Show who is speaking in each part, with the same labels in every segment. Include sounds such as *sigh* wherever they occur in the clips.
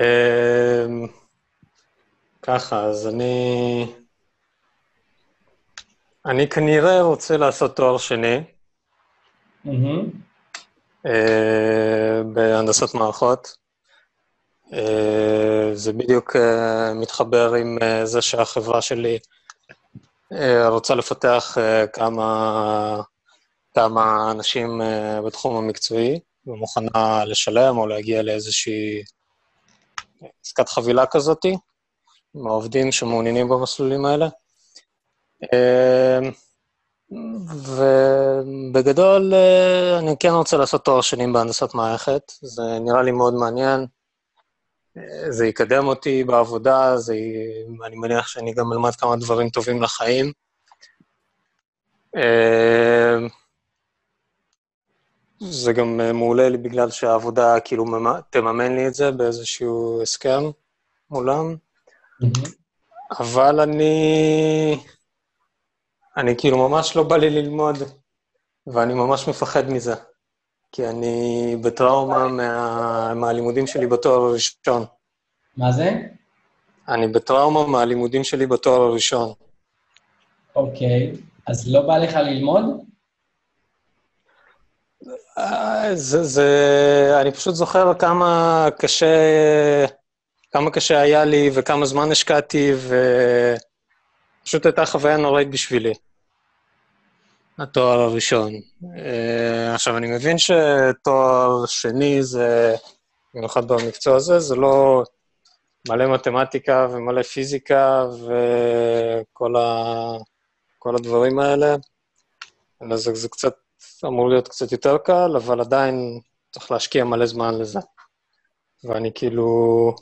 Speaker 1: אמ, ככה, אז אני... אני כנראה רוצה לעשות תואר שני אה, בהנדסת מערכות. אה, זה בדיוק אה, מתחבר עם זה שהחברה שלי רוצה לפתח כמה, כמה אנשים בתחום המקצועי, ומוכנה לשלם או להגיע לאיזושהי עסקת חבילה כזאתי, עם העובדים שמעוניינים במסלולים האלה. ובגדול, אה, אני כן רוצה לעשות תואר שני בהנדסת מערכת, זה נראה לי מאוד מעניין. אה, זה יקדם אותי בעבודה, זה... אני מניח שאני גם אלמד כמה דברים טובים לחיים. אה, זה גם מעולה לי בגלל שהעבודה כאילו תממן לי את זה באיזשהו הסכם מולם. אבל אני... אני כאילו ממש לא בא לי ללמוד, ואני ממש מפחד מזה, כי אני בטראומה מה, מהלימודים שלי בתואר הראשון.
Speaker 2: מה זה?
Speaker 1: אני בטראומה מהלימודים שלי בתואר הראשון.
Speaker 2: אוקיי, אז לא בא לך ללמוד?
Speaker 1: אה, זה, זה, אני פשוט זוכר כמה קשה, כמה קשה היה לי וכמה זמן השקעתי, ו... פשוט הייתה חוויה נוראית בשבילי, התואר הראשון. Uh, עכשיו, אני מבין שתואר שני זה, במיוחד במקצוע הזה, זה לא מלא מתמטיקה ומלא פיזיקה וכל ה... הדברים האלה, אלא זה, זה קצת אמור להיות קצת יותר קל, אבל עדיין צריך להשקיע מלא זמן לזה. ואני כאילו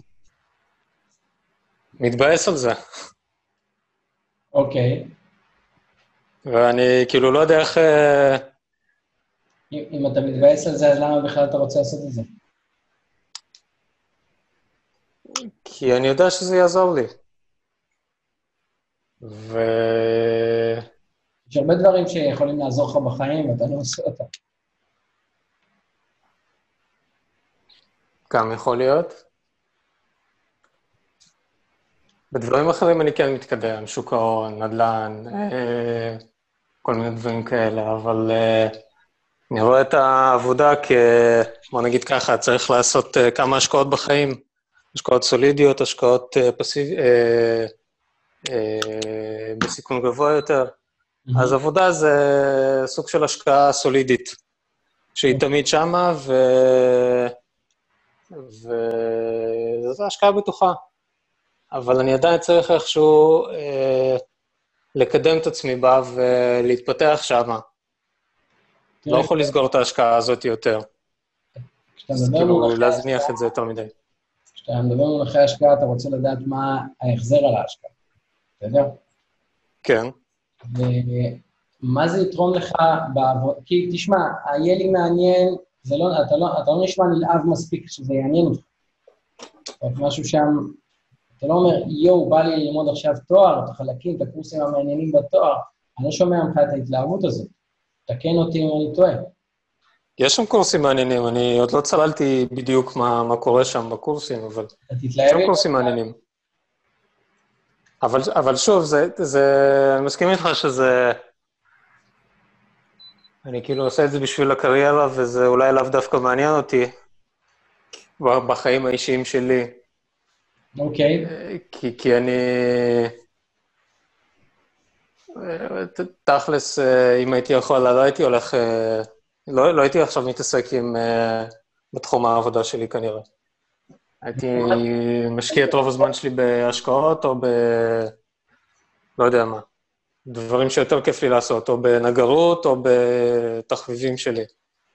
Speaker 1: מתבאס על זה.
Speaker 2: אוקיי.
Speaker 1: ואני כאילו לא יודע איך... אה,
Speaker 2: אם, אם אתה מתבאס על זה, אז למה בכלל אתה רוצה לעשות את זה?
Speaker 1: כי אני יודע שזה יעזור לי. ו...
Speaker 2: יש הרבה דברים שיכולים לעזור לך בחיים, ואתה לא עושה אותם.
Speaker 1: גם יכול להיות. בדברים אחרים אני כן מתקדם, שוק ההון, נדל"ן, אה, כל מיני דברים כאלה, אבל אה, אני רואה את העבודה כ... בוא נגיד ככה, צריך לעשות אה, כמה השקעות בחיים, השקעות סולידיות, השקעות פסיב... בסיכון גבוה יותר. Mm-hmm. אז עבודה זה סוג של השקעה סולידית, שהיא mm-hmm. תמיד שמה, ו... וזו השקעה בטוחה. אבל אני עדיין צריך איכשהו אה, לקדם את עצמי בה ולהתפתח שם. לא יכול לסגור את ההשקעה הזאת יותר. אז כאילו, להזניח את זה יותר מדי.
Speaker 2: כשאתה מדבר במונחי השקעה, אתה רוצה לדעת מה ההחזר על ההשקעה, יודע?
Speaker 1: כן.
Speaker 2: ומה זה יתרום לך בעבוד... כי תשמע, יהיה לי מעניין, זה לא, אתה, לא, אתה לא נשמע נלהב מספיק שזה יעניין אותך. משהו שם אתה לא אומר, יואו, בא לי ללמוד עכשיו תואר, את החלקים, את הקורסים המעניינים בתואר, אני לא שומע ממך את ההתלהבות הזאת. תקן אותי אם אני טועה.
Speaker 1: יש שם קורסים מעניינים, אני עוד לא צללתי בדיוק מה, מה קורה שם בקורסים, אבל יש שם קורסים מעניינים. אבל, אבל שוב, זה, זה, אני מסכים איתך שזה... אני כאילו עושה את זה בשביל הקריירה, וזה אולי לאו דווקא מעניין אותי בחיים האישיים שלי.
Speaker 2: אוקיי.
Speaker 1: כי, כי אני... תכלס, אם הייתי יכול, לא הייתי הולך... לא, לא הייתי עכשיו מתעסק עם... בתחום העבודה שלי כנראה. הייתי משקיע את רוב הזמן שלי בהשקעות או ב... לא יודע מה. דברים שיותר כיף לי לעשות, או בנגרות או בתחביבים שלי.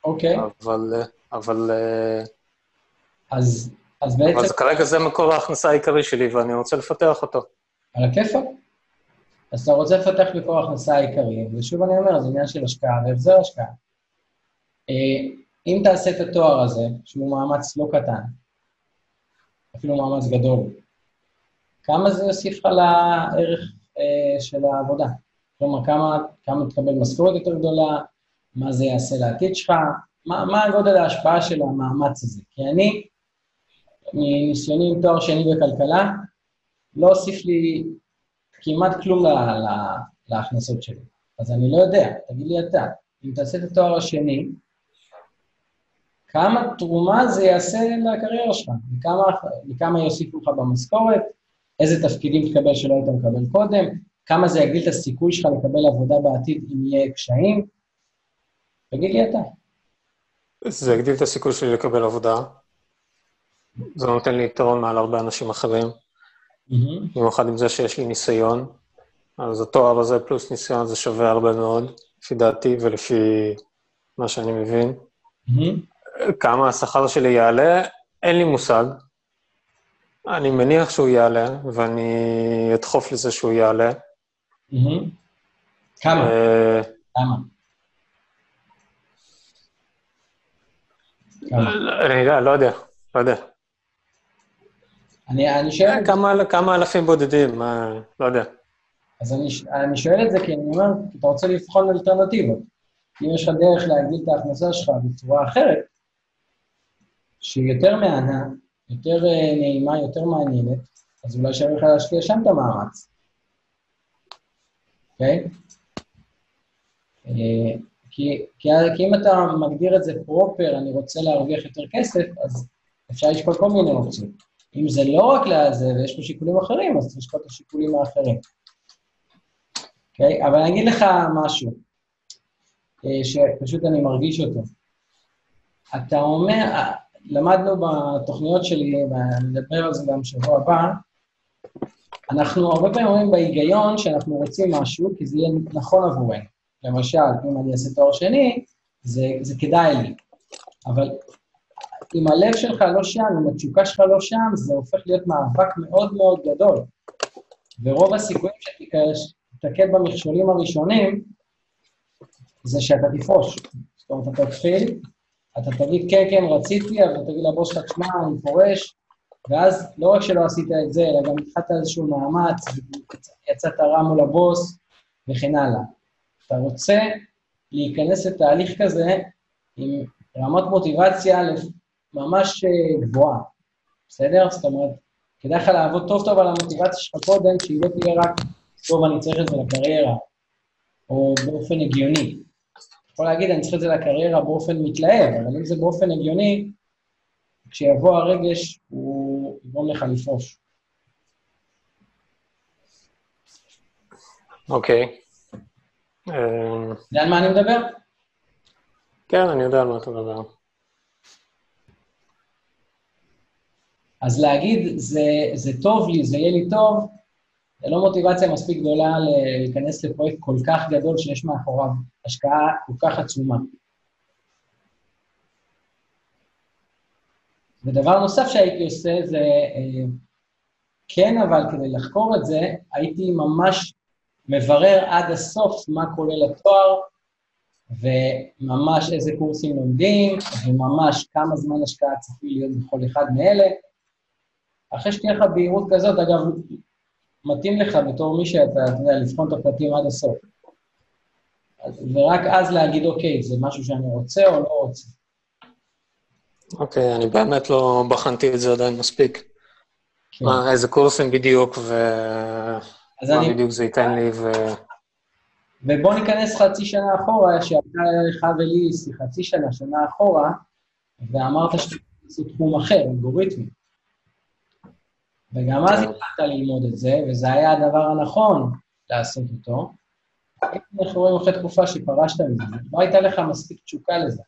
Speaker 2: אוקיי.
Speaker 1: אבל... אבל...
Speaker 2: אז אז בעצם...
Speaker 1: אבל כרגע זה מקור ההכנסה העיקרי שלי, ואני רוצה לפתח אותו.
Speaker 2: על הכיפאק. אז אתה רוצה לפתח מקור ההכנסה העיקרי, ושוב אני אומר, זה עניין של השקעה והחזר השקעה. אה, אם תעשה את התואר הזה, שהוא מאמץ לא קטן, אפילו מאמץ גדול, כמה זה יוסיף לך לערך אה, של העבודה? כלומר, כמה, כמה תקבל משכורת יותר גדולה, מה זה יעשה לעתיד שלך, מה, מה גודל ההשפעה של המאמץ הזה? כי אני, מניסיוני עם תואר שני בכלכלה, לא הוסיף לי כמעט כלום ל, ל, להכנסות שלי. אז אני לא יודע, תגיד לי אתה, אם תעשה את התואר השני, כמה תרומה זה יעשה לקריירה שלך, וכמה, יוסיפו לך במשכורת, איזה תפקידים תקבל שלא היית מקבל קודם, כמה זה יגדיל את הסיכוי שלך לקבל עבודה בעתיד אם יהיה קשיים. תגיד לי אתה.
Speaker 1: זה יגדיל את הסיכוי שלי לקבל עבודה. זה נותן לי יתרון מעל הרבה אנשים אחרים. במיוחד עם זה שיש לי ניסיון. אז התואר הזה פלוס ניסיון זה שווה הרבה מאוד, לפי דעתי ולפי מה שאני מבין. כמה השכר שלי יעלה, אין לי מושג. אני מניח שהוא יעלה, ואני אדחוף לזה שהוא יעלה.
Speaker 2: כמה?
Speaker 1: אה,
Speaker 2: כמה?
Speaker 1: אני יודע, לא יודע, לא יודע.
Speaker 2: אני, אני שואל...
Speaker 1: כמה, כמה אלפים בודדים, מה, לא יודע.
Speaker 2: אז אני, אני שואל את זה כי אני אומר, אתה רוצה לבחון אלטרנטיבות. אם יש לך דרך להגדיל את ההכנסה שלך בצורה אחרת, שהיא יותר מהנה, יותר אה, נעימה, יותר מעניינת, אז אולי שווה לך להשקיע שם את המאמץ. אוקיי? אה, כי, כי, כי אם אתה מגדיר את זה פרופר, אני רוצה להרוויח יותר כסף, אז אפשר לשקול כל מיני אופציות. אם זה לא רק לזה, ויש פה שיקולים אחרים, אז צריך לשקול את השיקולים האחרים. אוקיי? Okay? אבל אני אגיד לך משהו, אה, שפשוט אני מרגיש אותו. אתה אומר, למדנו בתוכניות שלי, ונדבר על זה גם בשבוע הבא, אנחנו הרבה פעמים אומרים בהיגיון שאנחנו רוצים משהו, כי זה יהיה נכון עבורנו. למשל, אם אני אעשה תואר שני, זה, זה כדאי לי. אבל אם הלב שלך לא שם, אם התשוקה שלך לא שם, זה הופך להיות מאבק מאוד מאוד גדול. ורוב הסיכויים שתתקל במכשולים הראשונים, זה שאתה תפרוש. זאת אומרת, אתה תתחיל, אתה תגיד, כן, כן, רציתי, אבל תגיד לבוס שלך, שמע, אני פורש, ואז לא רק שלא עשית את זה, אלא גם התחלת איזשהו מאמץ, יצאת רע מול הבוס, וכן הלאה. אתה רוצה להיכנס לתהליך כזה עם רמת מוטיבציה ממש אה, גבוהה, בסדר? זאת אומרת, כדאי לך לעבוד טוב טוב על המוטיבציה שלך קודם, שהיא לא תהיה רק, טוב, אני צריך את זה לקריירה, או באופן הגיוני. אתה יכול להגיד, אני צריך את זה לקריירה באופן מתלהב, אבל אם זה באופן הגיוני, כשיבוא הרגש, הוא יגרום לך לפרוש.
Speaker 1: אוקיי.
Speaker 2: יודע על מה אני מדבר?
Speaker 1: כן, אני יודע על מה אתה מדבר.
Speaker 2: אז להגיד, זה, זה טוב לי, זה יהיה לי טוב, לא מוטיבציה מספיק גדולה להיכנס לפרויקט כל כך גדול שיש מאחוריו השקעה כל כך עצומה. ודבר נוסף שהייתי עושה זה, אה, כן, אבל כדי לחקור את זה, הייתי ממש מברר עד הסוף מה כולל התואר, וממש איזה קורסים לומדים, וממש כמה זמן השקעה צפוי להיות בכל אחד מאלה. אחרי שתהיה לך בהירות כזאת, אגב, מתאים לך בתור מי שאתה, אתה יודע, לבחון את הפרטים עד הסוף. ורק אז להגיד, אוקיי, זה משהו שאני רוצה או לא רוצה.
Speaker 1: אוקיי, okay, אני באמת לא בחנתי את זה עדיין מספיק. כן. מה, איזה קורסים בדיוק, ומה אני... בדיוק זה ייתן לי, ו...
Speaker 2: ובוא ניכנס חצי שנה אחורה, שהייתה לך ולי חצי שנה, שנה אחורה, ואמרת שאתה עושה תחום אחר, אלגוריתמי. וגם אז. התחלת ללמוד את זה, וזה היה הדבר הנכון לעשות אותו. אנחנו רואים אחרי תקופה שפרשת מזה, לא הייתה לך מספיק תשוקה לזה.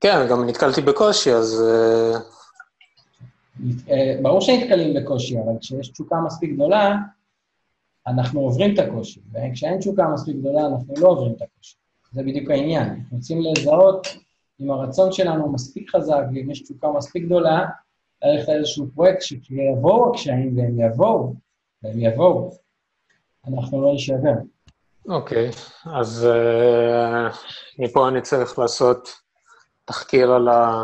Speaker 1: כן, גם נתקלתי בקושי, אז... אה,
Speaker 2: אה, ברור שנתקלים בקושי, אבל כשיש תשוקה מספיק גדולה, אנחנו עוברים את הקושי, וכשאין תשוקה מספיק גדולה, אנחנו לא עוברים את הקושי. זה בדיוק העניין. אנחנו רוצים לזהות אם הרצון שלנו מספיק חזק, ואם יש תשוקה מספיק גדולה, ללכת לאיזשהו פרויקט שכשיבואו הקשיים, והם יבואו, והם יבואו, אנחנו לא נשבר.
Speaker 1: אוקיי, okay, אז uh, מפה אני צריך לעשות תחקיר על, ה...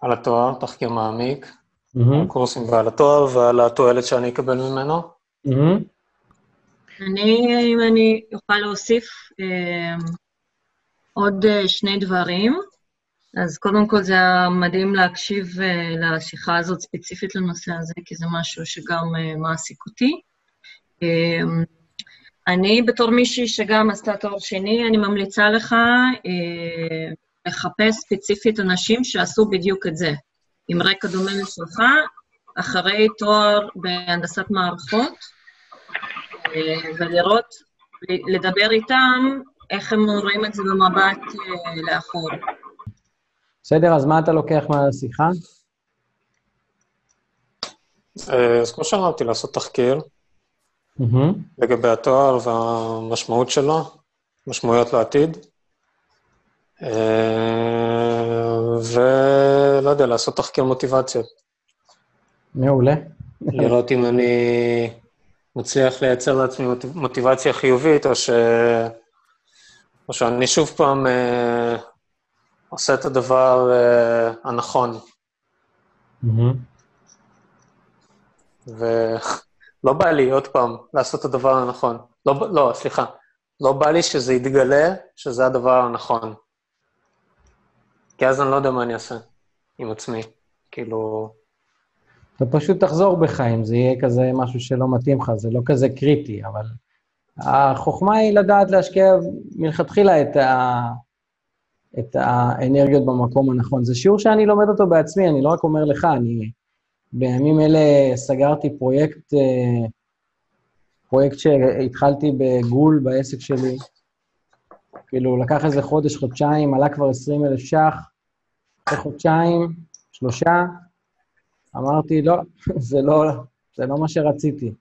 Speaker 1: על התואר, תחקיר מעמיק, mm-hmm. על קורסים ועל התואר ועל התועלת שאני אקבל ממנו. Mm-hmm.
Speaker 3: אני, אם אני אוכל להוסיף אה, עוד אה, שני דברים. אז קודם כל זה היה מדהים להקשיב uh, לשיחה הזאת ספציפית לנושא הזה, כי זה משהו שגם uh, מעסיק אותי. Um, אני, בתור מישהי שגם עשתה תואר שני, אני ממליצה לך uh, לחפש ספציפית אנשים שעשו בדיוק את זה. עם רקע דומה לשלך, אחרי תואר בהנדסת מערכות, uh, ולראות, לדבר איתם, איך הם רואים את זה במבט uh, לאחור.
Speaker 2: בסדר, אז מה אתה לוקח מהשיחה?
Speaker 1: אז כמו שאמרתי, לעשות תחקיר לגבי התואר והמשמעות שלו, משמעויות לעתיד, ולא יודע, לעשות תחקיר מוטיבציות.
Speaker 2: מעולה.
Speaker 1: לראות אם אני מצליח לייצר לעצמי מוטיבציה חיובית, או, ש... או שאני שוב פעם עושה את הדבר uh, הנכון. Mm-hmm. ולא בא לי עוד פעם לעשות את הדבר הנכון. לא, לא, סליחה. לא בא לי שזה יתגלה שזה הדבר הנכון. כי אז אני לא יודע מה אני אעשה עם עצמי. כאילו...
Speaker 2: אתה פשוט תחזור בך אם זה יהיה כזה משהו שלא מתאים לך, זה לא כזה קריטי, אבל החוכמה היא לדעת להשקיע מלכתחילה את ה... את האנרגיות במקום הנכון. זה שיעור שאני לומד אותו בעצמי, אני לא רק אומר לך, אני בימים אלה סגרתי פרויקט, אה, פרויקט שהתחלתי בגול בעסק שלי. כאילו, לקח איזה חודש, חודשיים, עלה כבר 20 אלף ש"ח, אחרי חודשיים, שלושה, אמרתי, לא, *laughs* זה לא, זה לא מה שרציתי.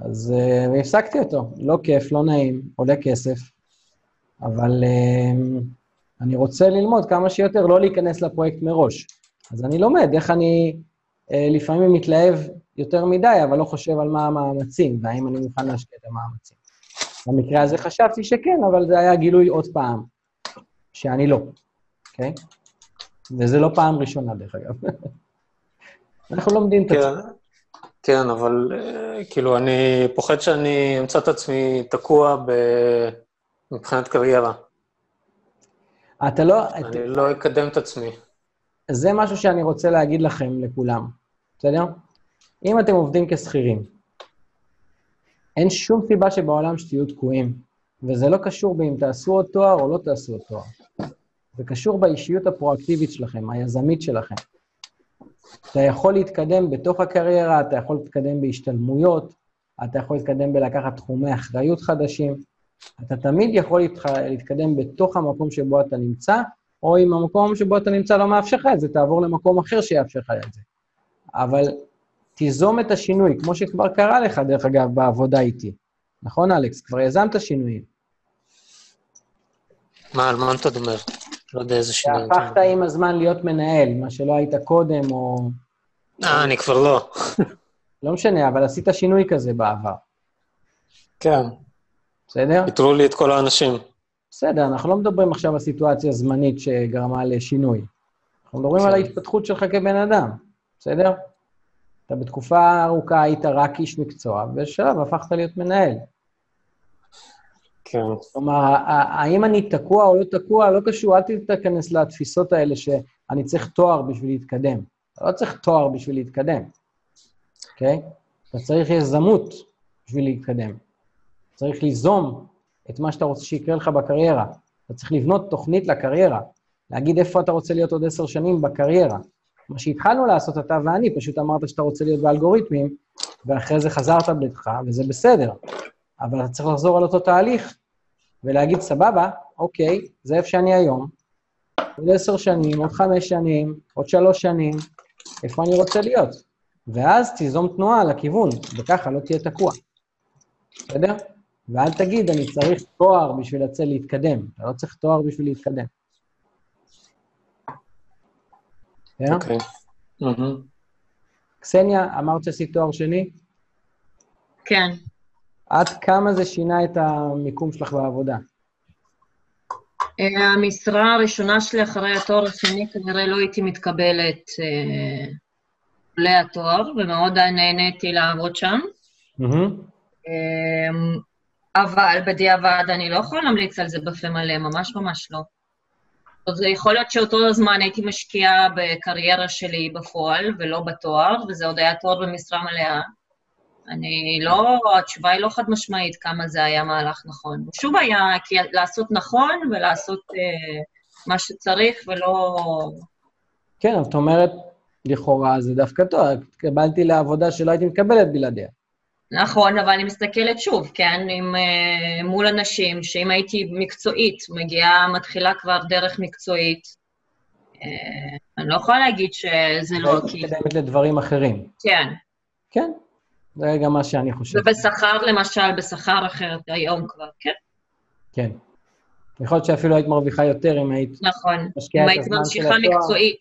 Speaker 2: אז uh, הפסקתי אותו. לא כיף, לא נעים, עולה כסף, אבל uh, אני רוצה ללמוד כמה שיותר, לא להיכנס לפרויקט מראש. אז אני לומד איך אני אה, לפעמים מתלהב יותר מדי, אבל לא חושב על מה המאמצים, והאם אני מוכן להשקיע את המאמצים. במקרה הזה חשבתי שכן, אבל זה היה גילוי עוד פעם, שאני לא, אוקיי? Okay? וזה לא פעם ראשונה, דרך אגב. *laughs* אנחנו לומדים את
Speaker 1: כן, כן, אבל אה, כאילו, אני פוחד שאני אמצא את עצמי תקוע ב... מבחינת קריירה.
Speaker 2: אתה לא...
Speaker 1: אני את... לא אקדם את עצמי.
Speaker 2: זה משהו שאני רוצה להגיד לכם, לכולם, בסדר? אם אתם עובדים כשכירים, אין שום סיבה שבעולם שתהיו תקועים, וזה לא קשור באם תעשו עוד תואר או לא תעשו עוד תואר. זה קשור באישיות הפרואקטיבית שלכם, היזמית שלכם. אתה יכול להתקדם בתוך הקריירה, אתה יכול להתקדם בהשתלמויות, אתה יכול להתקדם בלקחת תחומי אחריות חדשים, אתה תמיד יכול להתקדם בתוך המקום שבו אתה נמצא, או אם המקום שבו אתה נמצא לא מאפשר לך את זה, תעבור למקום אחר שיאפשר לך את זה. אבל תיזום את השינוי, כמו שכבר קרה לך, דרך אגב, בעבודה איתי. נכון, אלכס? כבר יזמת שינויים.
Speaker 1: מה, על מה אתה אומר? לא יודע איזה שינוי.
Speaker 2: שהפכת עם הזמן להיות מנהל, מה שלא היית קודם, או...
Speaker 1: אה, אני כבר לא. *laughs*
Speaker 2: לא משנה, אבל עשית שינוי כזה בעבר.
Speaker 1: כן.
Speaker 2: בסדר?
Speaker 1: פיטרו לי את כל האנשים.
Speaker 2: בסדר, אנחנו לא מדברים עכשיו על סיטואציה זמנית שגרמה לשינוי. אנחנו מדברים על ההתפתחות שלך כבן אדם, בסדר? אתה בתקופה ארוכה היית רק איש מקצוע, ובשלב הפכת להיות מנהל.
Speaker 1: כן.
Speaker 2: כלומר, האם אני תקוע או לא תקוע, לא קשור, אל תיכנס לתפיסות האלה שאני צריך תואר בשביל להתקדם. אתה לא צריך תואר בשביל להתקדם, אוקיי? Okay? אתה צריך יזמות בשביל להתקדם. צריך ליזום את מה שאתה רוצה שיקרה לך בקריירה. אתה צריך לבנות תוכנית לקריירה, להגיד איפה אתה רוצה להיות עוד עשר שנים בקריירה. מה שהתחלנו לעשות אתה ואני, פשוט אמרת שאתה רוצה להיות באלגוריתמים, ואחרי זה חזרת בדרך, וזה בסדר. אבל אתה צריך לחזור על אותו תהליך ולהגיד, סבבה, אוקיי, זה איפה שאני היום, עוד עשר שנים, עוד חמש שנים, עוד שלוש שנים, איפה אני רוצה להיות. ואז תיזום תנועה לכיוון, וככה לא תהיה תקוע. בסדר? ואל תגיד, אני צריך תואר בשביל לצאת להתקדם. אתה לא צריך תואר בשביל להתקדם. כן?
Speaker 1: אוקיי.
Speaker 2: קסניה, אמרת שעשית תואר שני?
Speaker 3: כן.
Speaker 2: עד כמה זה שינה את המיקום שלך בעבודה?
Speaker 3: אה, המשרה הראשונה שלי אחרי התואר השני, כנראה לא הייתי מתקבלת אה, לתואר, ומאוד נהניתי לעבוד שם. אבל בדיעבד אני לא יכולה להמליץ על זה בפה מלא, ממש ממש לא. אז יכול להיות שאותו זמן הייתי משקיעה בקריירה שלי בפועל ולא בתואר, וזה עוד היה תואר במשרה מלאה. אני לא, התשובה היא לא חד משמעית כמה זה היה מהלך נכון. שוב היה כי לעשות נכון ולעשות אה, מה שצריך ולא...
Speaker 2: כן, זאת אומרת, לכאורה זה דווקא טוב, התקבלתי לעבודה שלא הייתי מקבלת בלעדיה.
Speaker 3: נכון, אבל אני מסתכלת שוב, כן, עם, uh, מול אנשים, שאם הייתי מקצועית, מגיעה, מתחילה כבר דרך מקצועית, uh, אני לא יכולה להגיד שזה לא
Speaker 2: היית
Speaker 3: כי...
Speaker 2: מתקדמת לדברים אחרים.
Speaker 3: כן.
Speaker 2: כן, זה גם מה שאני חושב.
Speaker 3: ובשכר, למשל, בשכר אחרת היום כבר, כן,
Speaker 2: כן. יכול להיות שאפילו היית מרוויחה יותר אם היית
Speaker 3: נכון.
Speaker 2: משקיעה
Speaker 3: אם
Speaker 2: את
Speaker 3: הייתי
Speaker 2: הזמן של
Speaker 3: ממשיכה. מקצועית.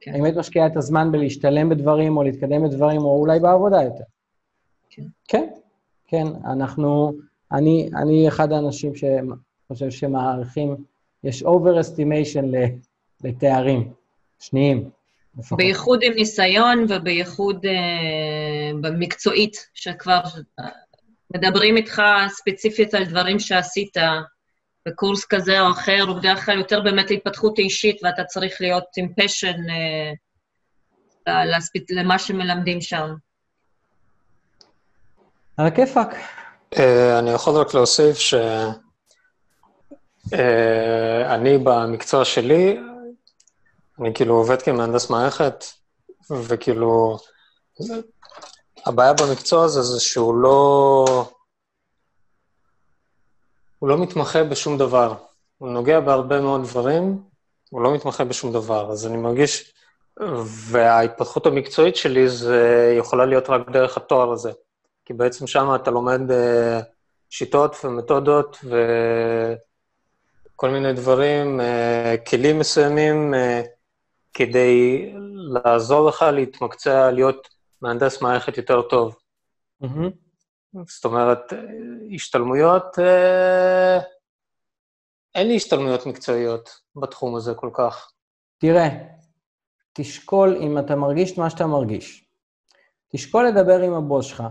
Speaker 3: כן.
Speaker 2: אם היית משקיעה את הזמן בלהשתלם בדברים, או להתקדם בדברים, או אולי בעבודה יותר.
Speaker 3: כן.
Speaker 2: כן, אנחנו, אני, אני אחד האנשים שחושב שמעריכים, יש overestimation לתארים שניים.
Speaker 3: בייחוד עם ניסיון ובייחוד אה, במקצועית, שכבר אה, מדברים איתך ספציפית על דברים שעשית בקורס כזה או אחר, הוא בדרך כלל יותר באמת להתפתחות אישית, ואתה צריך להיות עם פשן אה, למה שמלמדים שם.
Speaker 2: על הכיפאק.
Speaker 1: אה, אני יכול רק להוסיף שאני במקצוע שלי, אני כאילו עובד כמהנדס מערכת, וכאילו, הבעיה במקצוע הזה זה שהוא לא... הוא לא מתמחה בשום דבר. הוא נוגע בהרבה מאוד דברים, הוא לא מתמחה בשום דבר. אז אני מרגיש, וההתפתחות המקצועית שלי זה יכולה להיות רק דרך התואר הזה. כי בעצם שם אתה לומד אה, שיטות ומתודות וכל מיני דברים, אה, כלים מסוימים, אה, כדי לעזור לך להתמקצע, להיות מהנדס מערכת יותר טוב.
Speaker 2: מהמם.
Speaker 1: זאת אומרת, השתלמויות, אין לי השתלמויות מקצועיות בתחום הזה כל כך.
Speaker 2: תראה, תשקול אם אתה מרגיש את מה שאתה מרגיש. תשקול לדבר עם הבוס שלך.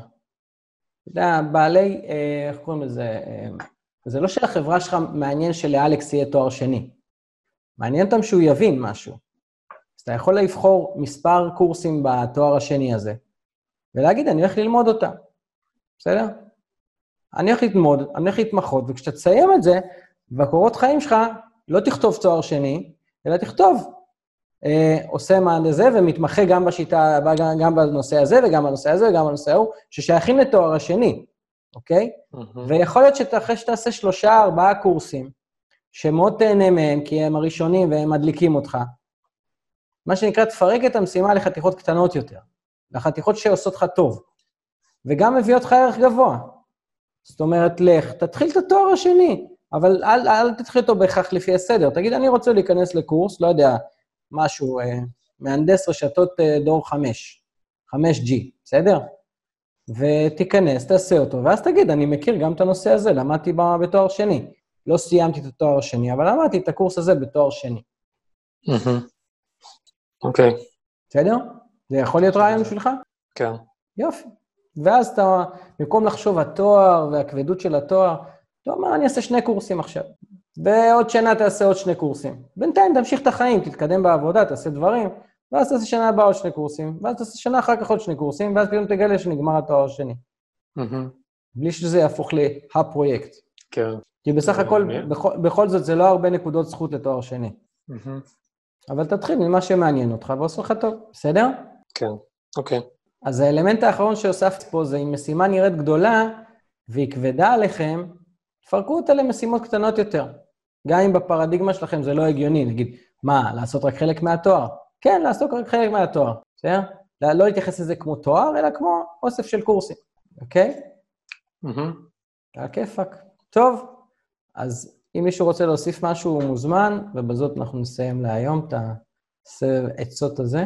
Speaker 2: אתה יודע, בעלי, אה, איך קוראים לזה? אה, זה לא שלחברה שלך מעניין שלאלכס יהיה תואר שני. מעניין אותם שהוא יבין משהו. אז אתה יכול לבחור מספר קורסים בתואר השני הזה, ולהגיד, אני הולך ללמוד אותם, בסדר? אני הולך ללמוד, אני הולך להתמחות, וכשאתה תסיים את זה, בקורות חיים שלך, לא תכתוב תואר שני, אלא תכתוב עושה מהנדס זה ומתמחה גם בשיטה, גם, בנושא הזה וגם בנושא הזה וגם בנושא ההוא, ששייכים לתואר השני, אוקיי? ויכול להיות שאחרי שתעשה שלושה, ארבעה קורסים, שמאוד תהנה מהם, כי הם הראשונים והם מדליקים אותך, מה שנקרא, תפרק את המשימה לחתיכות קטנות יותר, לחתיכות שעושות לך טוב, וגם מביאות לך ערך גבוה. זאת אומרת, לך, תתחיל את התואר השני, אבל אל, אל תתחיל אותו בהכרח לפי הסדר. תגיד, אני רוצה להיכנס לקורס, לא יודע, משהו, אה, מהנדס רשתות אה, דור 5, 5G, בסדר? ותיכנס, תעשה אותו, ואז תגיד, אני מכיר גם את הנושא הזה, למדתי ב- בתואר שני. לא סיימתי את התואר השני, אבל למדתי את הקורס הזה בתואר שני.
Speaker 1: אוקיי,
Speaker 2: בסדר? זה יכול להיות רעיון בשבילך?
Speaker 1: כן.
Speaker 2: יופי. ואז אתה, במקום לחשוב התואר והכבדות של התואר, אתה אומר, אני אעשה שני קורסים עכשיו. ועוד שנה תעשה עוד שני קורסים. בינתיים תמשיך את החיים, תתקדם בעבודה, תעשה דברים, ואז תעשה שנה הבאה עוד שני קורסים, ואז תעשה שנה אחר כך עוד שני קורסים, ואז פתאום תגלה שנגמר התואר השני. בלי שזה יהפוך להפרויקט.
Speaker 1: כן.
Speaker 2: כי בסך הכל. בכל, בכל זאת, זה לא הרבה נקודות זכות לתואר שני. אבל תתחיל ממה שמעניין אותך ועושה לך טוב, בסדר?
Speaker 1: כן, אוקיי.
Speaker 2: אז האלמנט האחרון שהוספתי פה זה אם משימה נראית גדולה והיא כבדה עליכם, תפרקו אותה למשימות קטנות יותר. גם אם בפרדיגמה שלכם זה לא הגיוני, נגיד, מה, לעשות רק חלק מהתואר? כן, לעשות רק חלק מהתואר, בסדר? לא להתייחס לזה כמו תואר, אלא כמו אוסף של קורסים, אוקיי? על הכיפאק. טוב, אז אם מישהו רוצה להוסיף משהו, הוא מוזמן, ובזאת אנחנו נסיים להיום את הסבב עצות הזה.